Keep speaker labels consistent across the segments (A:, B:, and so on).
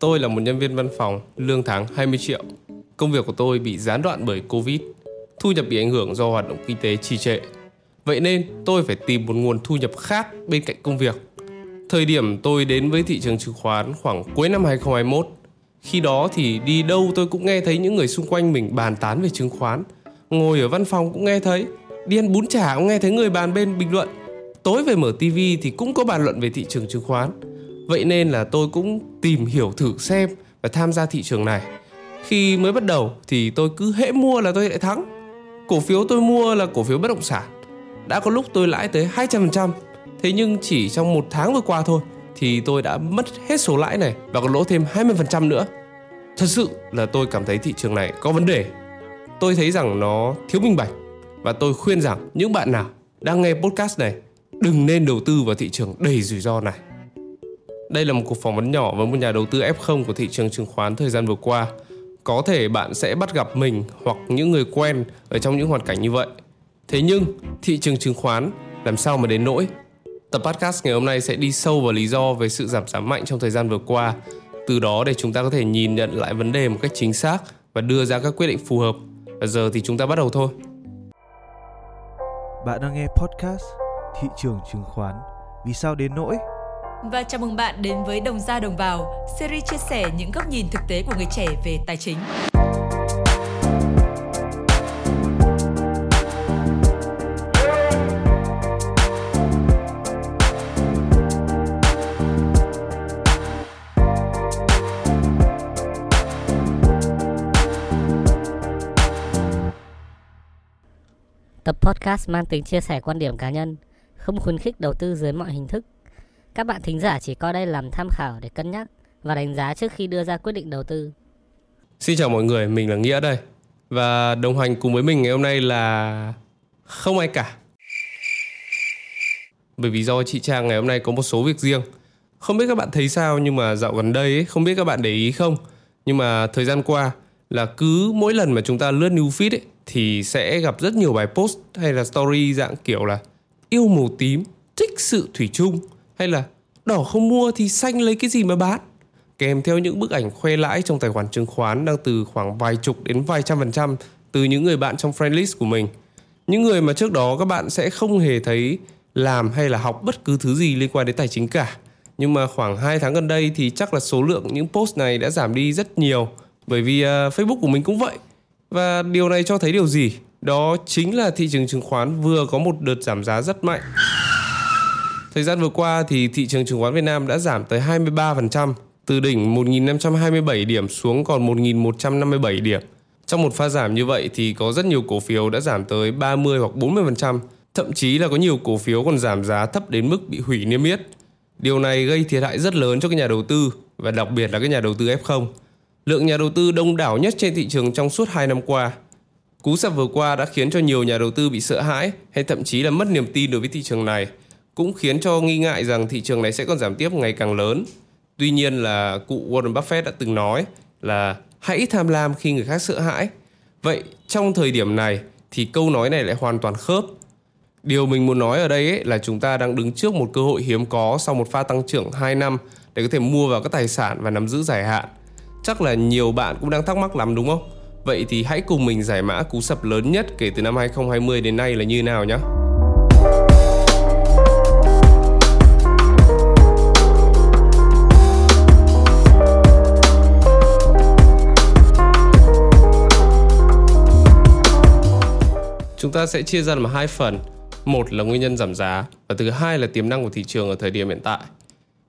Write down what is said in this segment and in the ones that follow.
A: Tôi là một nhân viên văn phòng, lương tháng 20 triệu. Công việc của tôi bị gián đoạn bởi Covid. Thu nhập bị ảnh hưởng do hoạt động kinh tế trì trệ. Vậy nên tôi phải tìm một nguồn thu nhập khác bên cạnh công việc. Thời điểm tôi đến với thị trường chứng khoán khoảng cuối năm 2021. Khi đó thì đi đâu tôi cũng nghe thấy những người xung quanh mình bàn tán về chứng khoán. Ngồi ở văn phòng cũng nghe thấy, đi ăn bún chả cũng nghe thấy người bàn bên bình luận. Tối về mở tivi thì cũng có bàn luận về thị trường chứng khoán Vậy nên là tôi cũng tìm hiểu thử xem và tham gia thị trường này. Khi mới bắt đầu thì tôi cứ hễ mua là tôi lại thắng. Cổ phiếu tôi mua là cổ phiếu bất động sản. Đã có lúc tôi lãi tới 200%. Thế nhưng chỉ trong một tháng vừa qua thôi thì tôi đã mất hết số lãi này và còn lỗ thêm 20% nữa. Thật sự là tôi cảm thấy thị trường này có vấn đề. Tôi thấy rằng nó thiếu minh bạch và tôi khuyên rằng những bạn nào đang nghe podcast này đừng nên đầu tư vào thị trường đầy rủi ro này. Đây là một cuộc phỏng vấn nhỏ với một nhà đầu tư F0 của thị trường chứng khoán thời gian vừa qua. Có thể bạn sẽ bắt gặp mình hoặc những người quen ở trong những hoàn cảnh như vậy. Thế nhưng, thị trường chứng khoán làm sao mà đến nỗi? Tập podcast ngày hôm nay sẽ đi sâu vào lý do về sự giảm giá mạnh trong thời gian vừa qua. Từ đó để chúng ta có thể nhìn nhận lại vấn đề một cách chính xác và đưa ra các quyết định phù hợp. Và giờ thì chúng ta bắt đầu thôi.
B: Bạn đang nghe podcast Thị trường chứng khoán Vì sao đến nỗi?
C: Và chào mừng bạn đến với Đồng ra Đồng vào, series chia sẻ những góc nhìn thực tế của người trẻ về tài chính.
D: Tập podcast mang tính chia sẻ quan điểm cá nhân, không khuyến khích đầu tư dưới mọi hình thức các bạn thính giả chỉ coi đây làm tham khảo để cân nhắc và đánh giá trước khi đưa ra quyết định đầu tư.
A: Xin chào mọi người, mình là Nghĩa đây. Và đồng hành cùng với mình ngày hôm nay là không ai cả. Bởi vì do chị Trang ngày hôm nay có một số việc riêng. Không biết các bạn thấy sao nhưng mà dạo gần đây ấy, không biết các bạn để ý không. Nhưng mà thời gian qua là cứ mỗi lần mà chúng ta lướt new feed ấy, thì sẽ gặp rất nhiều bài post hay là story dạng kiểu là yêu màu tím, thích sự thủy chung hay là đỏ không mua thì xanh lấy cái gì mà bán? Kèm theo những bức ảnh khoe lãi trong tài khoản chứng khoán đang từ khoảng vài chục đến vài trăm phần trăm từ những người bạn trong friend list của mình. Những người mà trước đó các bạn sẽ không hề thấy làm hay là học bất cứ thứ gì liên quan đến tài chính cả. Nhưng mà khoảng 2 tháng gần đây thì chắc là số lượng những post này đã giảm đi rất nhiều bởi vì uh, Facebook của mình cũng vậy. Và điều này cho thấy điều gì? Đó chính là thị trường chứng khoán vừa có một đợt giảm giá rất mạnh. Thời gian vừa qua thì thị trường chứng khoán Việt Nam đã giảm tới 23%, từ đỉnh 1.527 điểm xuống còn 1.157 điểm. Trong một pha giảm như vậy thì có rất nhiều cổ phiếu đã giảm tới 30 hoặc 40%, thậm chí là có nhiều cổ phiếu còn giảm giá thấp đến mức bị hủy niêm yết. Điều này gây thiệt hại rất lớn cho các nhà đầu tư và đặc biệt là các nhà đầu tư F0. Lượng nhà đầu tư đông đảo nhất trên thị trường trong suốt 2 năm qua. Cú sập vừa qua đã khiến cho nhiều nhà đầu tư bị sợ hãi hay thậm chí là mất niềm tin đối với thị trường này – cũng khiến cho nghi ngại rằng thị trường này sẽ còn giảm tiếp ngày càng lớn. Tuy nhiên là cụ Warren Buffett đã từng nói là hãy tham lam khi người khác sợ hãi. Vậy trong thời điểm này thì câu nói này lại hoàn toàn khớp. Điều mình muốn nói ở đây ấy là chúng ta đang đứng trước một cơ hội hiếm có sau một pha tăng trưởng 2 năm để có thể mua vào các tài sản và nắm giữ dài hạn. Chắc là nhiều bạn cũng đang thắc mắc lắm đúng không? Vậy thì hãy cùng mình giải mã cú sập lớn nhất kể từ năm 2020 đến nay là như nào nhé. Chúng ta sẽ chia ra làm hai phần. Một là nguyên nhân giảm giá và thứ hai là tiềm năng của thị trường ở thời điểm hiện tại.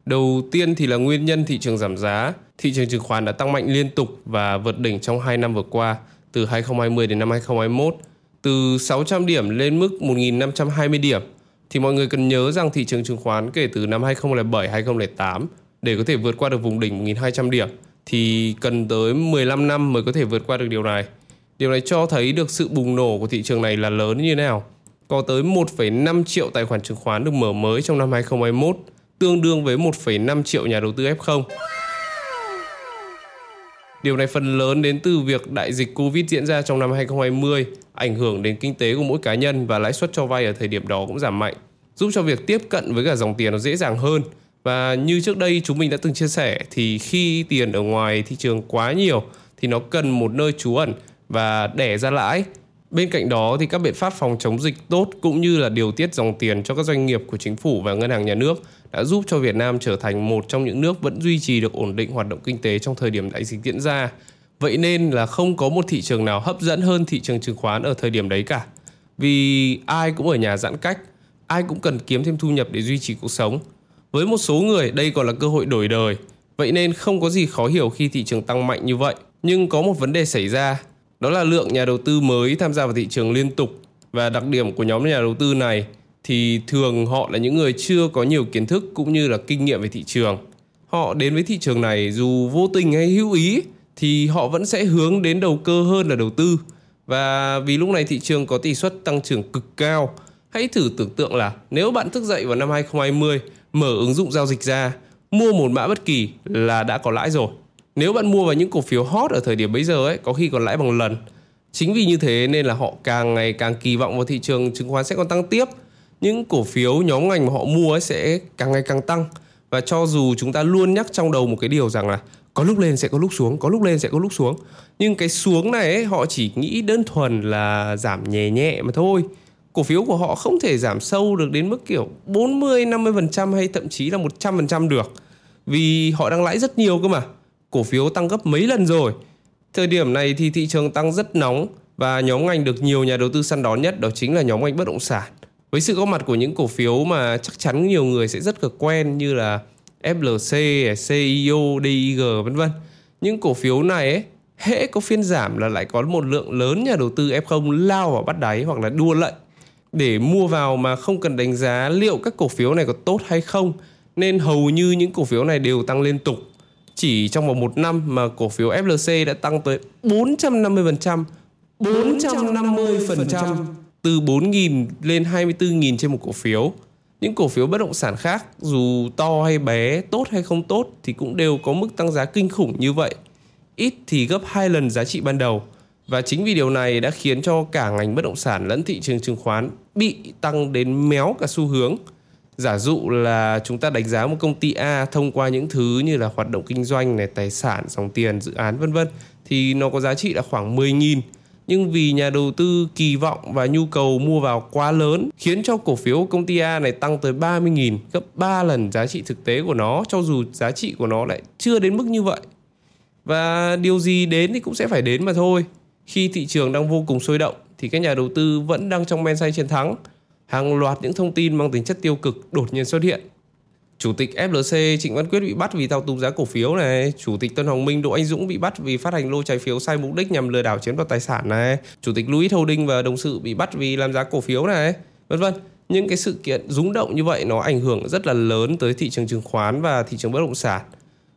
A: Đầu tiên thì là nguyên nhân thị trường giảm giá. Thị trường chứng khoán đã tăng mạnh liên tục và vượt đỉnh trong 2 năm vừa qua, từ 2020 đến năm 2021, từ 600 điểm lên mức 1.520 điểm. Thì mọi người cần nhớ rằng thị trường chứng khoán kể từ năm 2007-2008 để có thể vượt qua được vùng đỉnh 1.200 điểm thì cần tới 15 năm mới có thể vượt qua được điều này. Điều này cho thấy được sự bùng nổ của thị trường này là lớn như thế nào. Có tới 1,5 triệu tài khoản chứng khoán được mở mới trong năm 2021, tương đương với 1,5 triệu nhà đầu tư F0. Điều này phần lớn đến từ việc đại dịch Covid diễn ra trong năm 2020, ảnh hưởng đến kinh tế của mỗi cá nhân và lãi suất cho vay ở thời điểm đó cũng giảm mạnh, giúp cho việc tiếp cận với cả dòng tiền nó dễ dàng hơn Và như trước đây chúng mình đã từng chia sẻ thì khi tiền ở ngoài thị trường quá nhiều thì nó cần một nơi trú ẩn và đẻ ra lãi. Bên cạnh đó thì các biện pháp phòng chống dịch tốt cũng như là điều tiết dòng tiền cho các doanh nghiệp của chính phủ và ngân hàng nhà nước đã giúp cho Việt Nam trở thành một trong những nước vẫn duy trì được ổn định hoạt động kinh tế trong thời điểm đại dịch diễn ra. Vậy nên là không có một thị trường nào hấp dẫn hơn thị trường chứng khoán ở thời điểm đấy cả. Vì ai cũng ở nhà giãn cách, ai cũng cần kiếm thêm thu nhập để duy trì cuộc sống. Với một số người đây còn là cơ hội đổi đời, vậy nên không có gì khó hiểu khi thị trường tăng mạnh như vậy. Nhưng có một vấn đề xảy ra, đó là lượng nhà đầu tư mới tham gia vào thị trường liên tục và đặc điểm của nhóm nhà đầu tư này thì thường họ là những người chưa có nhiều kiến thức cũng như là kinh nghiệm về thị trường. Họ đến với thị trường này dù vô tình hay hữu ý thì họ vẫn sẽ hướng đến đầu cơ hơn là đầu tư. Và vì lúc này thị trường có tỷ suất tăng trưởng cực cao, hãy thử tưởng tượng là nếu bạn thức dậy vào năm 2020, mở ứng dụng giao dịch ra, mua một mã bất kỳ là đã có lãi rồi. Nếu bạn mua vào những cổ phiếu hot ở thời điểm bây giờ ấy, có khi còn lãi bằng lần. Chính vì như thế nên là họ càng ngày càng kỳ vọng vào thị trường chứng khoán sẽ còn tăng tiếp. Những cổ phiếu nhóm ngành mà họ mua ấy sẽ càng ngày càng tăng. Và cho dù chúng ta luôn nhắc trong đầu một cái điều rằng là có lúc lên sẽ có lúc xuống, có lúc lên sẽ có lúc xuống. Nhưng cái xuống này ấy, họ chỉ nghĩ đơn thuần là giảm nhẹ nhẹ mà thôi. Cổ phiếu của họ không thể giảm sâu được đến mức kiểu 40, 50% hay thậm chí là 100% được. Vì họ đang lãi rất nhiều cơ mà cổ phiếu tăng gấp mấy lần rồi. Thời điểm này thì thị trường tăng rất nóng và nhóm ngành được nhiều nhà đầu tư săn đón nhất đó chính là nhóm ngành bất động sản. Với sự có mặt của những cổ phiếu mà chắc chắn nhiều người sẽ rất cực quen như là FLC, CIO, DIG vân vân. Những cổ phiếu này ấy, hễ có phiên giảm là lại có một lượng lớn nhà đầu tư F0 lao vào bắt đáy hoặc là đua lệnh để mua vào mà không cần đánh giá liệu các cổ phiếu này có tốt hay không nên hầu như những cổ phiếu này đều tăng liên tục chỉ trong vòng một năm mà cổ phiếu FLC đã tăng tới 450%, 450% từ 4.000 lên 24.000 trên một cổ phiếu. Những cổ phiếu bất động sản khác dù to hay bé, tốt hay không tốt thì cũng đều có mức tăng giá kinh khủng như vậy. Ít thì gấp 2 lần giá trị ban đầu. Và chính vì điều này đã khiến cho cả ngành bất động sản lẫn thị trường chứng khoán bị tăng đến méo cả xu hướng giả dụ là chúng ta đánh giá một công ty A thông qua những thứ như là hoạt động kinh doanh này, tài sản, dòng tiền, dự án vân vân thì nó có giá trị là khoảng 10.000 nhưng vì nhà đầu tư kỳ vọng và nhu cầu mua vào quá lớn khiến cho cổ phiếu công ty A này tăng tới 30.000 gấp 3 lần giá trị thực tế của nó cho dù giá trị của nó lại chưa đến mức như vậy. Và điều gì đến thì cũng sẽ phải đến mà thôi. Khi thị trường đang vô cùng sôi động thì các nhà đầu tư vẫn đang trong men say chiến thắng hàng loạt những thông tin mang tính chất tiêu cực đột nhiên xuất hiện. Chủ tịch FLC Trịnh Văn Quyết bị bắt vì thao túng giá cổ phiếu này, Chủ tịch Tân Hồng Minh Đỗ Anh Dũng bị bắt vì phát hành lô trái phiếu sai mục đích nhằm lừa đảo chiếm đoạt tài sản này, Chủ tịch Louis Holding và đồng sự bị bắt vì làm giá cổ phiếu này, vân vân. Những cái sự kiện rúng động như vậy nó ảnh hưởng rất là lớn tới thị trường chứng khoán và thị trường bất động sản.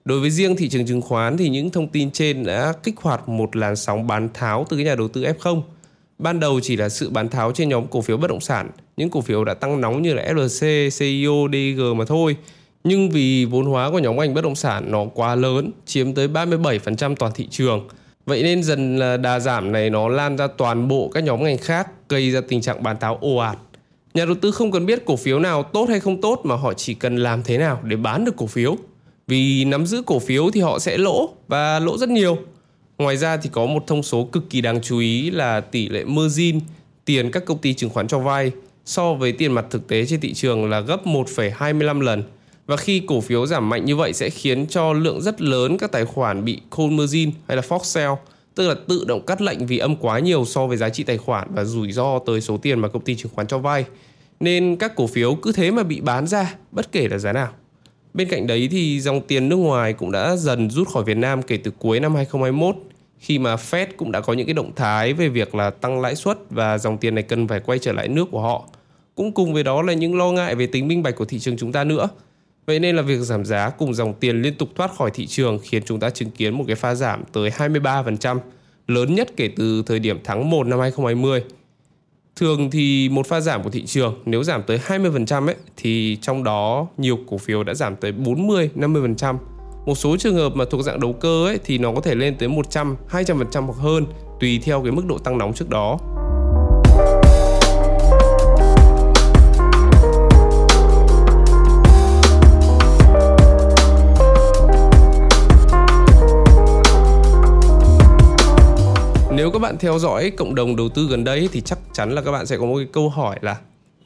A: Đối với riêng thị trường chứng khoán thì những thông tin trên đã kích hoạt một làn sóng bán tháo từ các nhà đầu tư F0 Ban đầu chỉ là sự bán tháo trên nhóm cổ phiếu bất động sản, những cổ phiếu đã tăng nóng như là FLC, CIO, DG mà thôi. Nhưng vì vốn hóa của nhóm ngành bất động sản nó quá lớn, chiếm tới 37% toàn thị trường. Vậy nên dần là đà giảm này nó lan ra toàn bộ các nhóm ngành khác, gây ra tình trạng bán tháo ồ ạt. Nhà đầu tư không cần biết cổ phiếu nào tốt hay không tốt mà họ chỉ cần làm thế nào để bán được cổ phiếu. Vì nắm giữ cổ phiếu thì họ sẽ lỗ và lỗ rất nhiều. Ngoài ra thì có một thông số cực kỳ đáng chú ý là tỷ lệ margin tiền các công ty chứng khoán cho vay so với tiền mặt thực tế trên thị trường là gấp 1,25 lần. Và khi cổ phiếu giảm mạnh như vậy sẽ khiến cho lượng rất lớn các tài khoản bị call margin hay là force sell, tức là tự động cắt lệnh vì âm quá nhiều so với giá trị tài khoản và rủi ro tới số tiền mà công ty chứng khoán cho vay. Nên các cổ phiếu cứ thế mà bị bán ra bất kể là giá nào. Bên cạnh đấy thì dòng tiền nước ngoài cũng đã dần rút khỏi Việt Nam kể từ cuối năm 2021 khi mà Fed cũng đã có những cái động thái về việc là tăng lãi suất và dòng tiền này cần phải quay trở lại nước của họ. Cũng cùng với đó là những lo ngại về tính minh bạch của thị trường chúng ta nữa. Vậy nên là việc giảm giá cùng dòng tiền liên tục thoát khỏi thị trường khiến chúng ta chứng kiến một cái pha giảm tới 23%, lớn nhất kể từ thời điểm tháng 1 năm 2020. Thường thì một pha giảm của thị trường nếu giảm tới 20% ấy thì trong đó nhiều cổ phiếu đã giảm tới 40, 50%. Một số trường hợp mà thuộc dạng đầu cơ ấy thì nó có thể lên tới 100, 200% hoặc hơn tùy theo cái mức độ tăng nóng trước đó. Nếu các bạn theo dõi cộng đồng đầu tư gần đây thì chắc chắn là các bạn sẽ có một cái câu hỏi là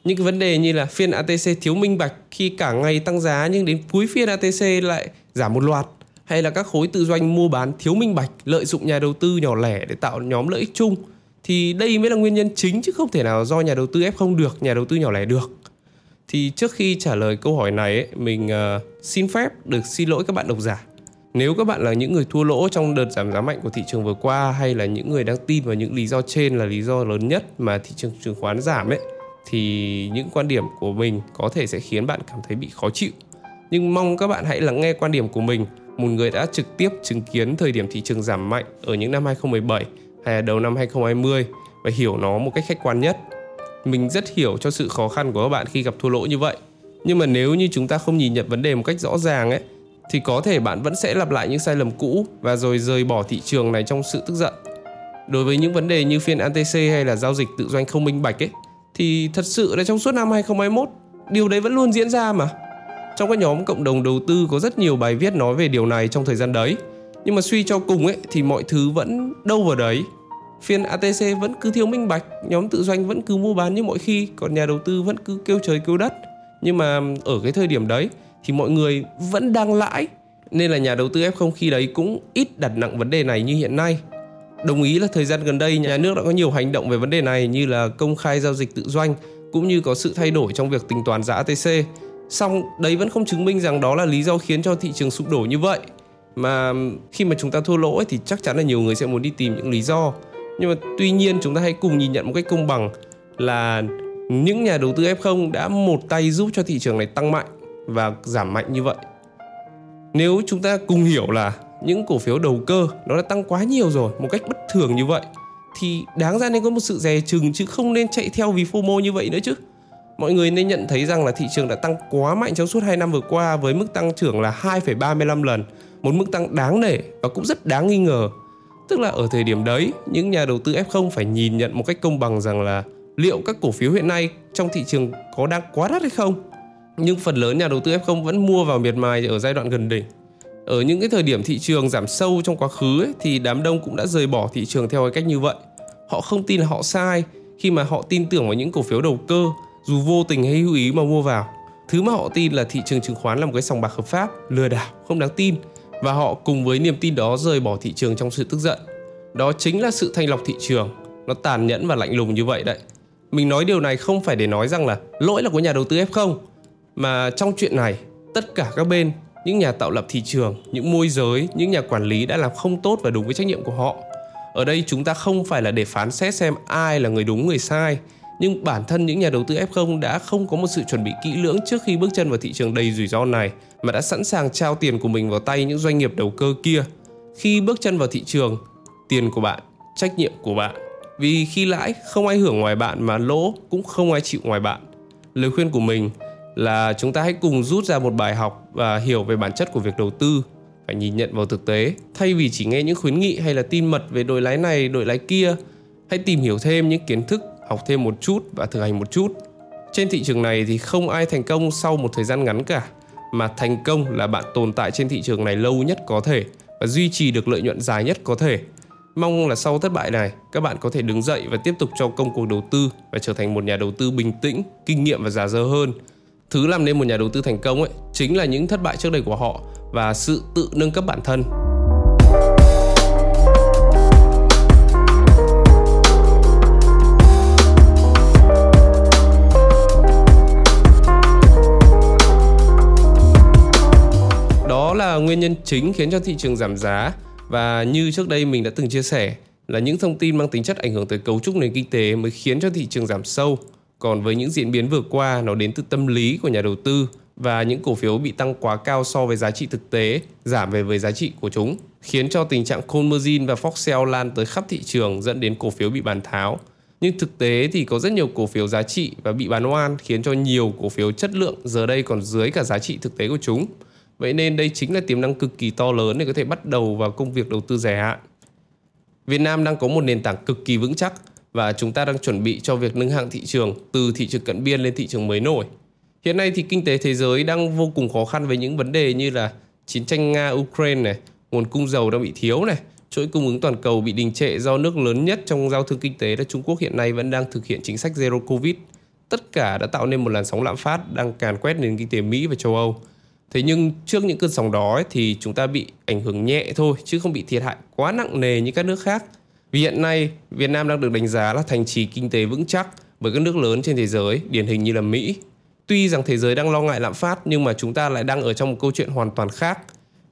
A: những cái vấn đề như là phiên ATC thiếu minh bạch khi cả ngày tăng giá nhưng đến cuối phiên ATC lại giảm một loạt hay là các khối tự doanh mua bán thiếu minh bạch lợi dụng nhà đầu tư nhỏ lẻ để tạo nhóm lợi ích chung thì đây mới là nguyên nhân chính chứ không thể nào do nhà đầu tư ép không được nhà đầu tư nhỏ lẻ được thì trước khi trả lời câu hỏi này ấy, mình uh, xin phép được xin lỗi các bạn độc giả nếu các bạn là những người thua lỗ trong đợt giảm giá mạnh của thị trường vừa qua hay là những người đang tin vào những lý do trên là lý do lớn nhất mà thị trường chứng khoán giảm ấy thì những quan điểm của mình có thể sẽ khiến bạn cảm thấy bị khó chịu. Nhưng mong các bạn hãy lắng nghe quan điểm của mình, một người đã trực tiếp chứng kiến thời điểm thị trường giảm mạnh ở những năm 2017 hay là đầu năm 2020 và hiểu nó một cách khách quan nhất. Mình rất hiểu cho sự khó khăn của các bạn khi gặp thua lỗ như vậy. Nhưng mà nếu như chúng ta không nhìn nhận vấn đề một cách rõ ràng ấy thì có thể bạn vẫn sẽ lặp lại những sai lầm cũ và rồi rời bỏ thị trường này trong sự tức giận. Đối với những vấn đề như phiên ATC hay là giao dịch tự doanh không minh bạch ấy thì thật sự là trong suốt năm 2021 điều đấy vẫn luôn diễn ra mà. Trong các nhóm cộng đồng đầu tư có rất nhiều bài viết nói về điều này trong thời gian đấy. Nhưng mà suy cho cùng ấy thì mọi thứ vẫn đâu vào đấy. Phiên ATC vẫn cứ thiếu minh bạch, nhóm tự doanh vẫn cứ mua bán như mọi khi, còn nhà đầu tư vẫn cứ kêu trời kêu đất. Nhưng mà ở cái thời điểm đấy thì mọi người vẫn đang lãi nên là nhà đầu tư F0 khi đấy cũng ít đặt nặng vấn đề này như hiện nay. Đồng ý là thời gian gần đây nhà nước đã có nhiều hành động về vấn đề này như là công khai giao dịch tự doanh cũng như có sự thay đổi trong việc tính toán giá ATC xong đấy vẫn không chứng minh rằng đó là lý do khiến cho thị trường sụp đổ như vậy. Mà khi mà chúng ta thua lỗ ấy, thì chắc chắn là nhiều người sẽ muốn đi tìm những lý do. Nhưng mà tuy nhiên chúng ta hãy cùng nhìn nhận một cách công bằng là những nhà đầu tư F0 đã một tay giúp cho thị trường này tăng mạnh và giảm mạnh như vậy. Nếu chúng ta cùng hiểu là những cổ phiếu đầu cơ nó đã tăng quá nhiều rồi một cách bất thường như vậy thì đáng ra nên có một sự dè chừng chứ không nên chạy theo vì FOMO như vậy nữa chứ. Mọi người nên nhận thấy rằng là thị trường đã tăng quá mạnh trong suốt 2 năm vừa qua với mức tăng trưởng là 2,35 lần, một mức tăng đáng nể và cũng rất đáng nghi ngờ. Tức là ở thời điểm đấy, những nhà đầu tư F0 phải nhìn nhận một cách công bằng rằng là liệu các cổ phiếu hiện nay trong thị trường có đang quá đắt hay không? Nhưng phần lớn nhà đầu tư F0 vẫn mua vào miệt mài ở giai đoạn gần đỉnh ở những cái thời điểm thị trường giảm sâu trong quá khứ ấy, thì đám đông cũng đã rời bỏ thị trường theo cái cách như vậy họ không tin là họ sai khi mà họ tin tưởng vào những cổ phiếu đầu cơ dù vô tình hay hữu ý mà mua vào thứ mà họ tin là thị trường chứng khoán là một cái sòng bạc hợp pháp lừa đảo không đáng tin. Và họ cùng với niềm tin đó rời bỏ thị trường trong sự tức giận. Đó chính là sự thanh lọc thị trường. Nó tàn nhẫn và lạnh lùng như vậy đấy. Mình nói điều này không phải để nói rằng là lỗi là của nhà đầu tư F0 mà trong chuyện này tất cả các bên những nhà tạo lập thị trường, những môi giới, những nhà quản lý đã làm không tốt và đúng với trách nhiệm của họ. Ở đây chúng ta không phải là để phán xét xem ai là người đúng người sai, nhưng bản thân những nhà đầu tư F0 đã không có một sự chuẩn bị kỹ lưỡng trước khi bước chân vào thị trường đầy rủi ro này mà đã sẵn sàng trao tiền của mình vào tay những doanh nghiệp đầu cơ kia. Khi bước chân vào thị trường, tiền của bạn, trách nhiệm của bạn. Vì khi lãi không ai hưởng ngoài bạn mà lỗ cũng không ai chịu ngoài bạn. Lời khuyên của mình là chúng ta hãy cùng rút ra một bài học và hiểu về bản chất của việc đầu tư phải nhìn nhận vào thực tế thay vì chỉ nghe những khuyến nghị hay là tin mật về đội lái này đội lái kia hãy tìm hiểu thêm những kiến thức học thêm một chút và thực hành một chút. Trên thị trường này thì không ai thành công sau một thời gian ngắn cả, mà thành công là bạn tồn tại trên thị trường này lâu nhất có thể và duy trì được lợi nhuận dài nhất có thể. Mong là sau thất bại này, các bạn có thể đứng dậy và tiếp tục cho công cuộc đầu tư và trở thành một nhà đầu tư bình tĩnh, kinh nghiệm và già dơ hơn. Thứ làm nên một nhà đầu tư thành công ấy chính là những thất bại trước đây của họ và sự tự nâng cấp bản thân. Là nguyên nhân chính khiến cho thị trường giảm giá và như trước đây mình đã từng chia sẻ là những thông tin mang tính chất ảnh hưởng tới cấu trúc nền kinh tế mới khiến cho thị trường giảm sâu còn với những diễn biến vừa qua nó đến từ tâm lý của nhà đầu tư và những cổ phiếu bị tăng quá cao so với giá trị thực tế, giảm về với giá trị của chúng, khiến cho tình trạng Conmergine và foxel lan tới khắp thị trường dẫn đến cổ phiếu bị bán tháo. Nhưng thực tế thì có rất nhiều cổ phiếu giá trị và bị bán oan khiến cho nhiều cổ phiếu chất lượng giờ đây còn dưới cả giá trị thực tế của chúng. Vậy nên đây chính là tiềm năng cực kỳ to lớn để có thể bắt đầu vào công việc đầu tư dài hạn. Việt Nam đang có một nền tảng cực kỳ vững chắc và chúng ta đang chuẩn bị cho việc nâng hạng thị trường từ thị trường cận biên lên thị trường mới nổi. Hiện nay thì kinh tế thế giới đang vô cùng khó khăn với những vấn đề như là chiến tranh Nga Ukraine này, nguồn cung dầu đang bị thiếu này, chuỗi cung ứng toàn cầu bị đình trệ do nước lớn nhất trong giao thương kinh tế là Trung Quốc hiện nay vẫn đang thực hiện chính sách Zero Covid. Tất cả đã tạo nên một làn sóng lạm phát đang càn quét nền kinh tế Mỹ và châu Âu. Thế nhưng trước những cơn sóng đó ấy, thì chúng ta bị ảnh hưởng nhẹ thôi chứ không bị thiệt hại quá nặng nề như các nước khác. Vì hiện nay Việt Nam đang được đánh giá là thành trì kinh tế vững chắc bởi các nước lớn trên thế giới, điển hình như là Mỹ. Tuy rằng thế giới đang lo ngại lạm phát nhưng mà chúng ta lại đang ở trong một câu chuyện hoàn toàn khác.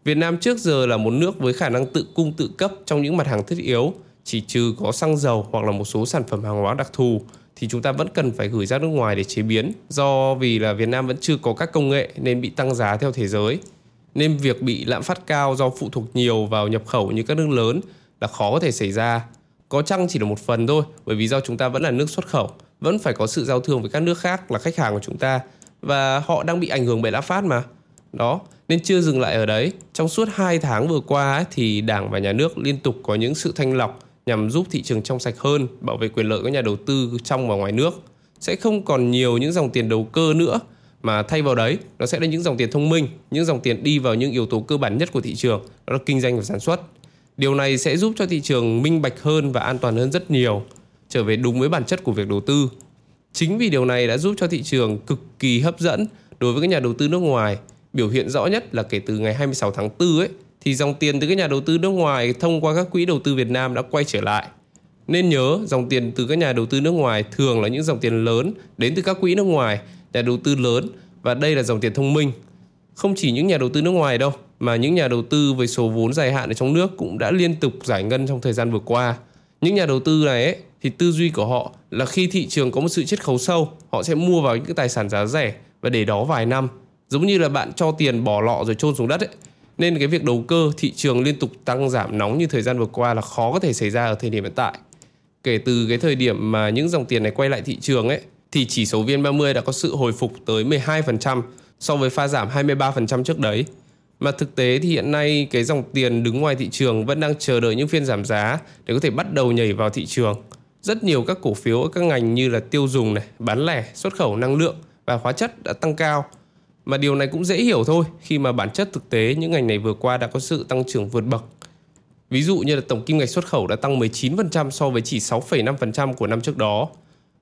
A: Việt Nam trước giờ là một nước với khả năng tự cung tự cấp trong những mặt hàng thiết yếu, chỉ trừ có xăng dầu hoặc là một số sản phẩm hàng hóa đặc thù thì chúng ta vẫn cần phải gửi ra nước ngoài để chế biến do vì là Việt Nam vẫn chưa có các công nghệ nên bị tăng giá theo thế giới. Nên việc bị lạm phát cao do phụ thuộc nhiều vào nhập khẩu như các nước lớn là khó có thể xảy ra. Có chăng chỉ là một phần thôi bởi vì do chúng ta vẫn là nước xuất khẩu, vẫn phải có sự giao thương với các nước khác là khách hàng của chúng ta và họ đang bị ảnh hưởng bởi lạm phát mà. Đó, nên chưa dừng lại ở đấy. Trong suốt 2 tháng vừa qua ấy, thì Đảng và Nhà nước liên tục có những sự thanh lọc nhằm giúp thị trường trong sạch hơn, bảo vệ quyền lợi các nhà đầu tư trong và ngoài nước. Sẽ không còn nhiều những dòng tiền đầu cơ nữa mà thay vào đấy nó sẽ là những dòng tiền thông minh, những dòng tiền đi vào những yếu tố cơ bản nhất của thị trường, đó là kinh doanh và sản xuất. Điều này sẽ giúp cho thị trường minh bạch hơn và an toàn hơn rất nhiều, trở về đúng với bản chất của việc đầu tư. Chính vì điều này đã giúp cho thị trường cực kỳ hấp dẫn đối với các nhà đầu tư nước ngoài. Biểu hiện rõ nhất là kể từ ngày 26 tháng 4 ấy, thì dòng tiền từ các nhà đầu tư nước ngoài thông qua các quỹ đầu tư Việt Nam đã quay trở lại. Nên nhớ, dòng tiền từ các nhà đầu tư nước ngoài thường là những dòng tiền lớn đến từ các quỹ nước ngoài, nhà đầu tư lớn và đây là dòng tiền thông minh. Không chỉ những nhà đầu tư nước ngoài đâu, mà những nhà đầu tư với số vốn dài hạn ở trong nước cũng đã liên tục giải ngân trong thời gian vừa qua. Những nhà đầu tư này ấy, thì tư duy của họ là khi thị trường có một sự chiết khấu sâu, họ sẽ mua vào những cái tài sản giá rẻ và để đó vài năm. Giống như là bạn cho tiền bỏ lọ rồi chôn xuống đất ấy, nên cái việc đầu cơ thị trường liên tục tăng giảm nóng như thời gian vừa qua là khó có thể xảy ra ở thời điểm hiện tại. Kể từ cái thời điểm mà những dòng tiền này quay lại thị trường ấy thì chỉ số VN30 đã có sự hồi phục tới 12% so với pha giảm 23% trước đấy. Mà thực tế thì hiện nay cái dòng tiền đứng ngoài thị trường vẫn đang chờ đợi những phiên giảm giá để có thể bắt đầu nhảy vào thị trường. Rất nhiều các cổ phiếu ở các ngành như là tiêu dùng này, bán lẻ, xuất khẩu năng lượng và hóa chất đã tăng cao mà điều này cũng dễ hiểu thôi khi mà bản chất thực tế những ngành này vừa qua đã có sự tăng trưởng vượt bậc. Ví dụ như là tổng kim ngạch xuất khẩu đã tăng 19% so với chỉ 6,5% của năm trước đó.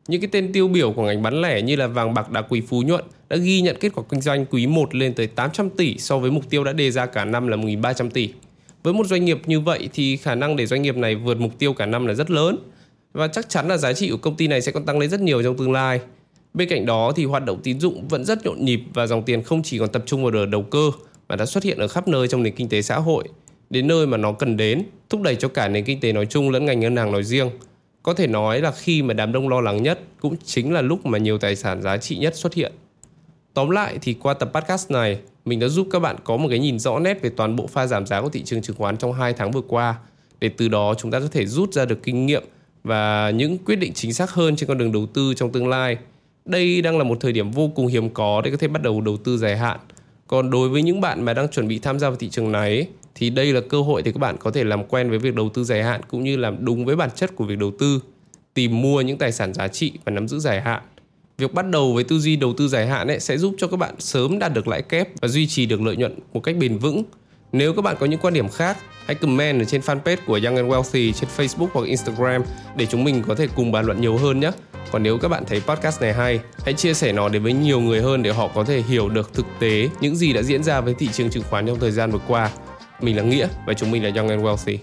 A: Những cái tên tiêu biểu của ngành bán lẻ như là vàng bạc đá quý phú nhuận đã ghi nhận kết quả kinh doanh quý 1 lên tới 800 tỷ so với mục tiêu đã đề ra cả năm là 1.300 tỷ. Với một doanh nghiệp như vậy thì khả năng để doanh nghiệp này vượt mục tiêu cả năm là rất lớn và chắc chắn là giá trị của công ty này sẽ còn tăng lên rất nhiều trong tương lai. Bên cạnh đó thì hoạt động tín dụng vẫn rất nhộn nhịp và dòng tiền không chỉ còn tập trung vào đợt đầu cơ mà đã xuất hiện ở khắp nơi trong nền kinh tế xã hội, đến nơi mà nó cần đến, thúc đẩy cho cả nền kinh tế nói chung lẫn ngành ngân hàng nói riêng. Có thể nói là khi mà đám đông lo lắng nhất cũng chính là lúc mà nhiều tài sản giá trị nhất xuất hiện. Tóm lại thì qua tập podcast này, mình đã giúp các bạn có một cái nhìn rõ nét về toàn bộ pha giảm giá của thị trường chứng khoán trong 2 tháng vừa qua để từ đó chúng ta có thể rút ra được kinh nghiệm và những quyết định chính xác hơn trên con đường đầu tư trong tương lai – đây đang là một thời điểm vô cùng hiếm có để có thể bắt đầu đầu tư dài hạn. Còn đối với những bạn mà đang chuẩn bị tham gia vào thị trường này thì đây là cơ hội để các bạn có thể làm quen với việc đầu tư dài hạn cũng như làm đúng với bản chất của việc đầu tư, tìm mua những tài sản giá trị và nắm giữ dài hạn. Việc bắt đầu với tư duy đầu tư dài hạn ấy sẽ giúp cho các bạn sớm đạt được lãi kép và duy trì được lợi nhuận một cách bền vững. Nếu các bạn có những quan điểm khác, hãy comment ở trên fanpage của Young and Wealthy trên Facebook hoặc Instagram để chúng mình có thể cùng bàn luận nhiều hơn nhé. Còn nếu các bạn thấy podcast này hay, hãy chia sẻ nó đến với nhiều người hơn để họ có thể hiểu được thực tế những gì đã diễn ra với thị trường chứng khoán trong thời gian vừa qua. Mình là Nghĩa và chúng mình là Young and Wealthy.